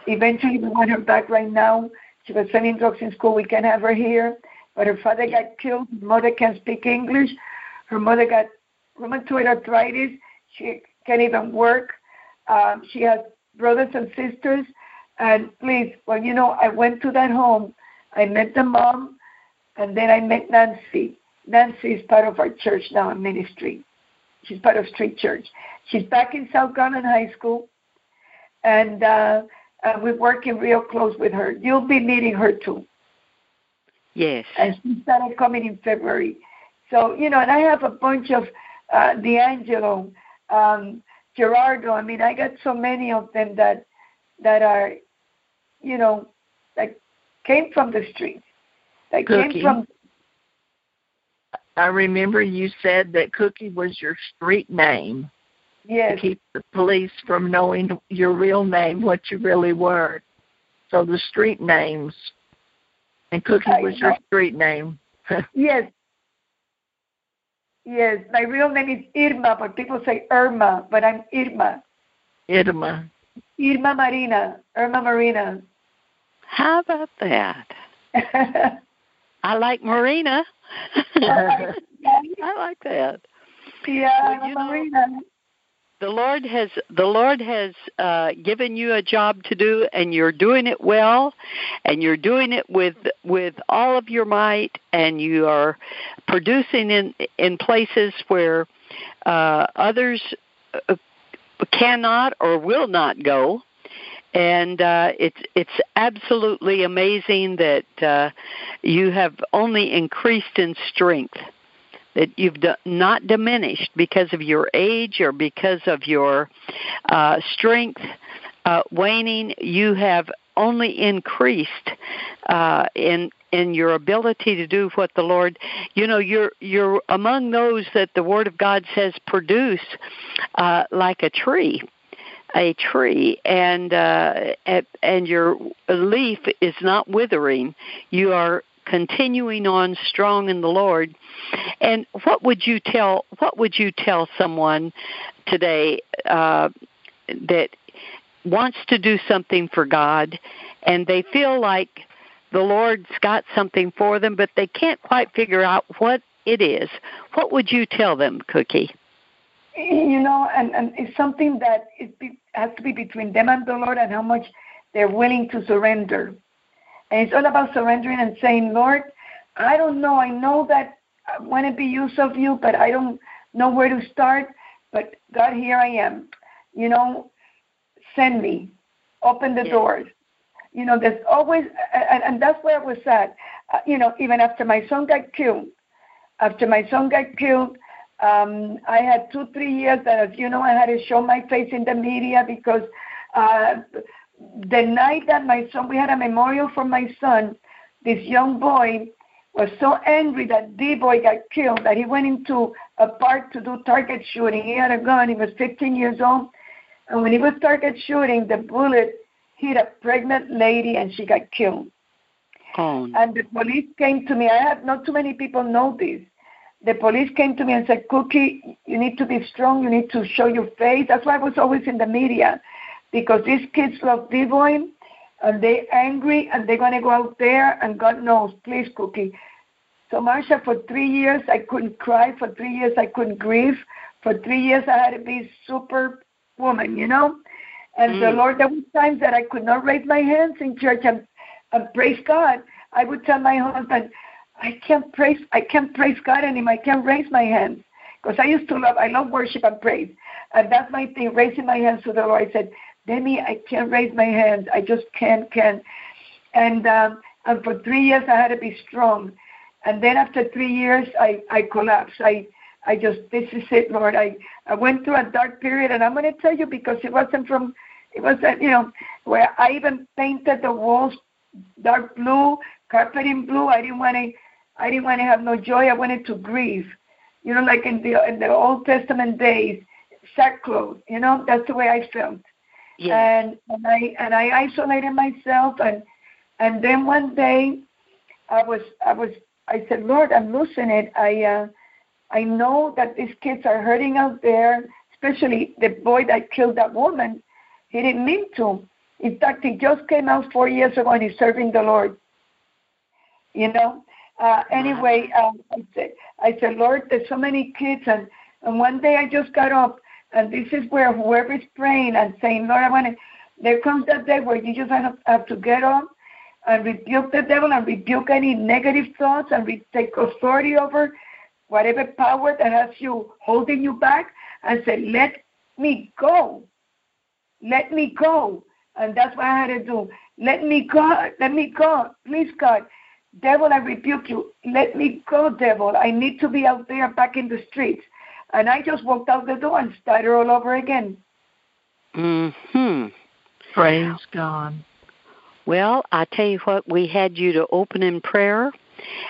Eventually, we want her back right now. She was selling drugs in school. We can't have her here. But her father got killed. Her mother can't speak English. Her mother got rheumatoid arthritis. She can't even work. Um, she has brothers and sisters. And please, well, you know, I went to that home. I met the mom, and then I met Nancy. Nancy is part of our church now in ministry. She's part of Street Church. She's back in South Garland High School, and uh, uh, we're working real close with her. You'll be meeting her too. Yes. And she started coming in February. So, you know, and I have a bunch of uh, D'Angelo, um, Gerardo. I mean, I got so many of them that that are, you know, that came from the streets. That Cookie. came from. I remember you said that Cookie was your street name. Yes. To keep the police from knowing your real name, what you really were. So the street names. And Cookie I was know. your street name. yes. Yes, my real name is Irma, but people say Irma, but I'm Irma. Irma. Irma Marina. Irma Marina. How about that? I like Marina. I like that. Yeah, Well, you know, Marina. The Lord has the Lord has uh, given you a job to do, and you're doing it well, and you're doing it with with all of your might, and you are producing in in places where uh, others uh, cannot or will not go. And uh, it's it's absolutely amazing that uh, you have only increased in strength that you've not diminished because of your age or because of your uh, strength uh, waning. You have only increased uh, in in your ability to do what the Lord. You know, you're you're among those that the Word of God says produce uh, like a tree. A tree, and uh, and your leaf is not withering. You are continuing on strong in the Lord. And what would you tell what would you tell someone today uh, that wants to do something for God and they feel like the Lord's got something for them but they can't quite figure out what it is. What would you tell them, Cookie? You know, and, and it's something that it be, has to be between them and the Lord and how much they're willing to surrender. And it's all about surrendering and saying, Lord, I don't know. I know that I want to be used of you, but I don't know where to start. But God, here I am. You know, send me, open the Yes. doors. You know, there's always, and, and that's where I was at. Uh, you know, even after my son got killed, after my son got killed, um, I had two, three years that, as you know, I had to show my face in the media because uh, the night that my son, we had a memorial for my son, this young boy was so angry that D boy got killed that he went into a park to do target shooting. He had a gun. He was 15 years old. And when he was target shooting, the bullet hit a pregnant lady and she got killed. Oh. And the police came to me. I have not too many people know this. The police came to me and said, Cookie, you need to be strong. You need to show your face. That's why I was always in the media because these kids love D-Boy and they're angry and they're going to go out there and God knows, please, Cookie. So, Marsha, for three years, I couldn't cry. For three years, I couldn't grieve. For three years, I had to be super woman, you know? And the Mm. Lord, there were times that I could not raise my hands in church and, and praise God. I would tell my husband, I can't praise, I can't praise God anymore. I can't raise my hands because I used to love, I love worship and praise, and that's my thing, raising my hands to the Lord. I said, Demi, I can't raise my hands. I just can't, can't. And um, and for three years I had to be strong, and then after three years I I collapsed. I I just this is it, Lord. I I went through a dark period, and I'm going to tell you because it wasn't from, it wasn't, you know where I even painted the walls dark blue, carpet in blue. I didn't want to, I didn't want to have no joy. I wanted to grieve. You know, like in the in the Old Testament days, sackcloth. You know, that's the way I felt. Yes. And and I and I isolated myself, and and then one day, I was I was I said, Lord, I'm losing it. I uh, I know that these kids are hurting out there, especially the boy that killed that woman. He didn't mean to. In fact, he just came out four years ago and he's serving the Lord. You know. Uh, anyway, um, I said, I said, Lord, there's so many kids, and and one day I just got up, and this is where whoever is praying and saying, Lord, I want to. There comes that day where you just have, have to get up and rebuke the devil and rebuke any negative thoughts and re- take authority over whatever power that has you holding you back and say, Let me go. Let me go. And that's what I had to do. Let me go. Let me go. Please, God. Devil, I rebuke you. Let me go, devil. I need to be out there back in the streets. And I just walked out the door and started all over again. Hmm. Praise God. Well, I tell you what, we had you to open in prayer,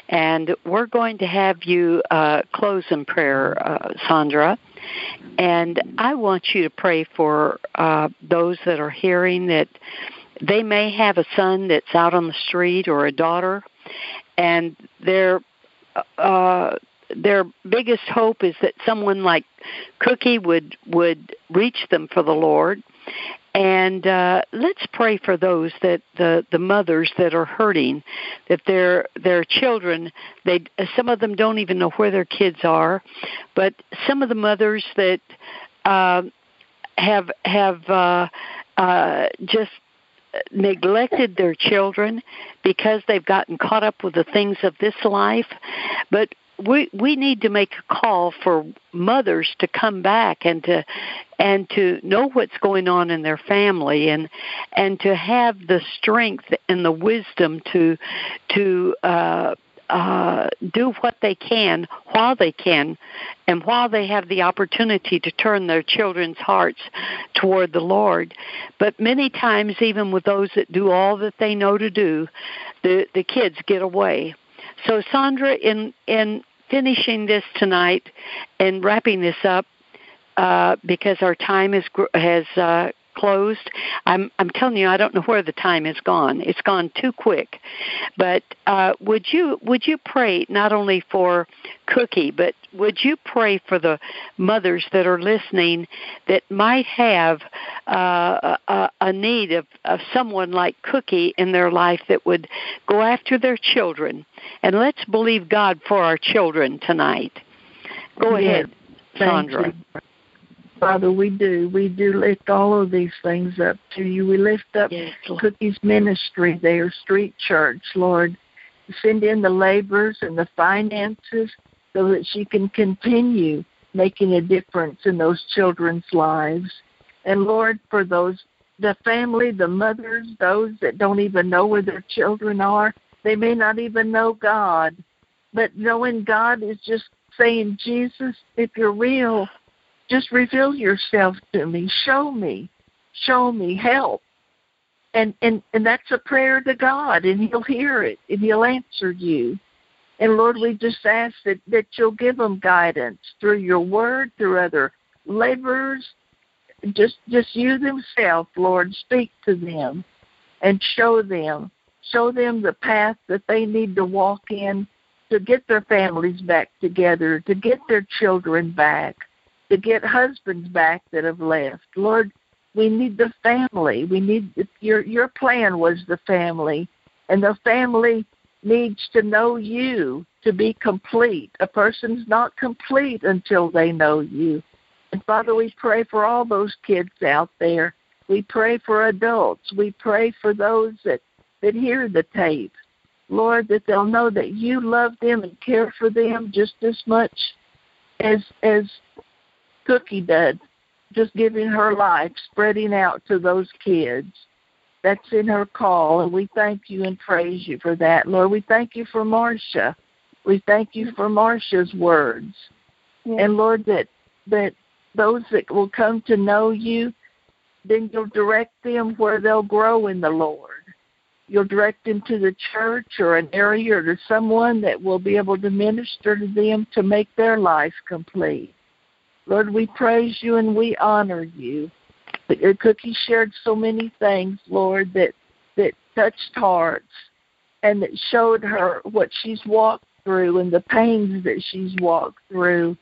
and we're going to have you uh, close in prayer, uh, Sandra. And I want you to pray for uh, those that are hearing that they may have a son that's out on the street or a daughter, and their uh, their biggest hope is that someone like Cookie would would reach them for the Lord. And uh, let's pray for those that the the mothers that are hurting, that their their children they some of them don't even know where their kids are, but some of the mothers that uh, have have uh, uh, just neglected their children because they've gotten caught up with the things of this life, but we we need to make a call for mothers to come back and to and to know what's going on in their family and and to have the strength and the wisdom to to uh uh, do what they can while they can and while they have the opportunity to turn their children's hearts toward the Lord. But many times, even with those that do all that they know to do, the, the kids get away. So, Sandra, in, in finishing this tonight and wrapping this up, uh, because our time is, has uh, closed. I'm I'm telling you, I don't know where the time has gone. It's gone too quick. But uh, would you would you pray not only for Cookie, but would you pray for the mothers that are listening that might have uh, a, a need of, of someone like Cookie in their life that would go after their children? And let's believe God for our children tonight. Go Yes. ahead, Thank Sandra. Father, we do. We do lift all of these things up to you. We lift up Yes, Cookie's ministry, their street church, Lord. Send in the laborers and the finances so that she can continue making a difference in those children's lives. And Lord, for those the family, the mothers, those that don't even know where their children are, they may not even know God. But knowing God is just saying, Jesus, if you're real, just reveal yourself to me. Show me. Show me. Help. And and and that's a prayer to God and he'll hear it and he'll answer you. And Lord, we just ask that, that you'll give them guidance through your word, through other laborers. Just just you themselves, Lord, speak to them and show them. Show them the path that they need to walk in to get their families back together, to get their children back, to get husbands back that have left. Lord, we need the family. We need your your plan was the family, and the family needs to know you to be complete. A person's not complete until they know you. And Father, we pray for all those kids out there. We pray for adults. We pray for those that, that hear the tape. Lord, that they'll know that you love them and care for them just as much as as Cookie did, just giving her life, spreading out to those kids that's in her call, and we thank you and praise you for that. Lord, we thank you for Marcia. We thank you for Marcia's words. Yes. And Lord, that that those that will come to know you, then you'll direct them where they'll grow in the Lord. You'll direct them to the church or an area or to someone that will be able to minister to them to make their life complete. Lord, we praise you and we honor you. But your cookie shared so many things, Lord, that that touched hearts and that showed her what she's walked through and the pains that she's walked through.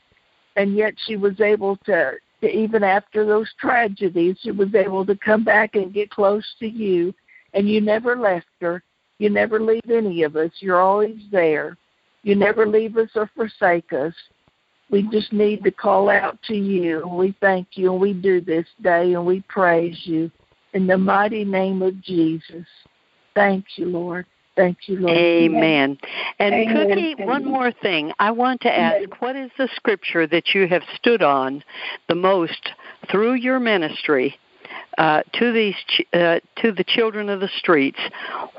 And yet she was able to, to even after those tragedies, she was able to come back and get close to you. And you never left her. You never leave any of us. You're always there. You never leave us or forsake us. We just need to call out to you. We thank you and we do this day and we praise you in the mighty name of Jesus. Thank you, Lord. Thank you, Lord. Amen. And Amen. Cookie, one more thing. I want to ask what is the scripture that you have stood on the most through your ministry uh, to these ch- uh, to the children of the streets.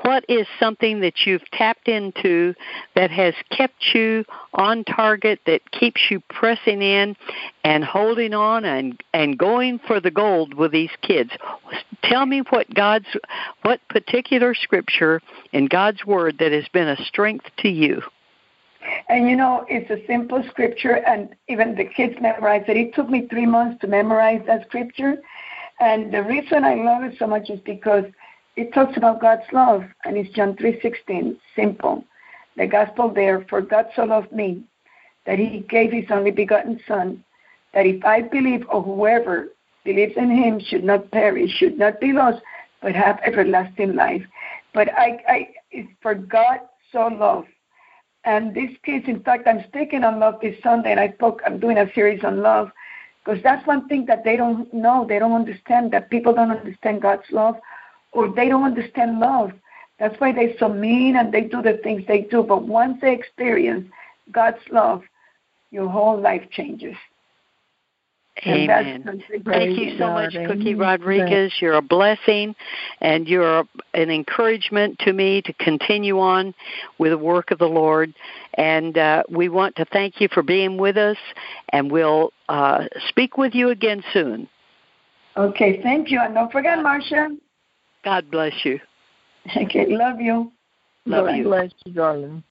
What is something that you've tapped into that has kept you on target, that keeps you pressing in and holding on and and going for the gold with these kids? Tell me what God's what particular scripture in God's word that has been a strength to you. And you know, it's a simple scripture, and even the kids memorize it. It took me three months to memorize that scripture and the reason I love it so much is because it talks about God's love, and it's John 3:16, simple. The gospel there, for God so loved me, that He gave His only begotten Son, that if I believe or whoever believes in Him should not perish, should not be lost, but have everlasting life. But I, I, it's for God so loved. And this case, in fact, I'm speaking on love this Sunday, and I spoke. I'm doing a series on love because that's one thing that they don't know. They don't understand that people don't understand God's love or they don't understand love. That's why they're so mean and they do the things they do. But once they experience God's love, your whole life changes. Amen. Thank you so much, Cookie Rodriguez. You're a blessing and you're an encouragement to me to continue on with the work of the Lord. And uh, we want to thank you for being with us, and we'll uh, speak with you again soon. Okay, thank you. And don't forget, Marcia. God bless you. Okay, love you. Love God you. bless you, darling.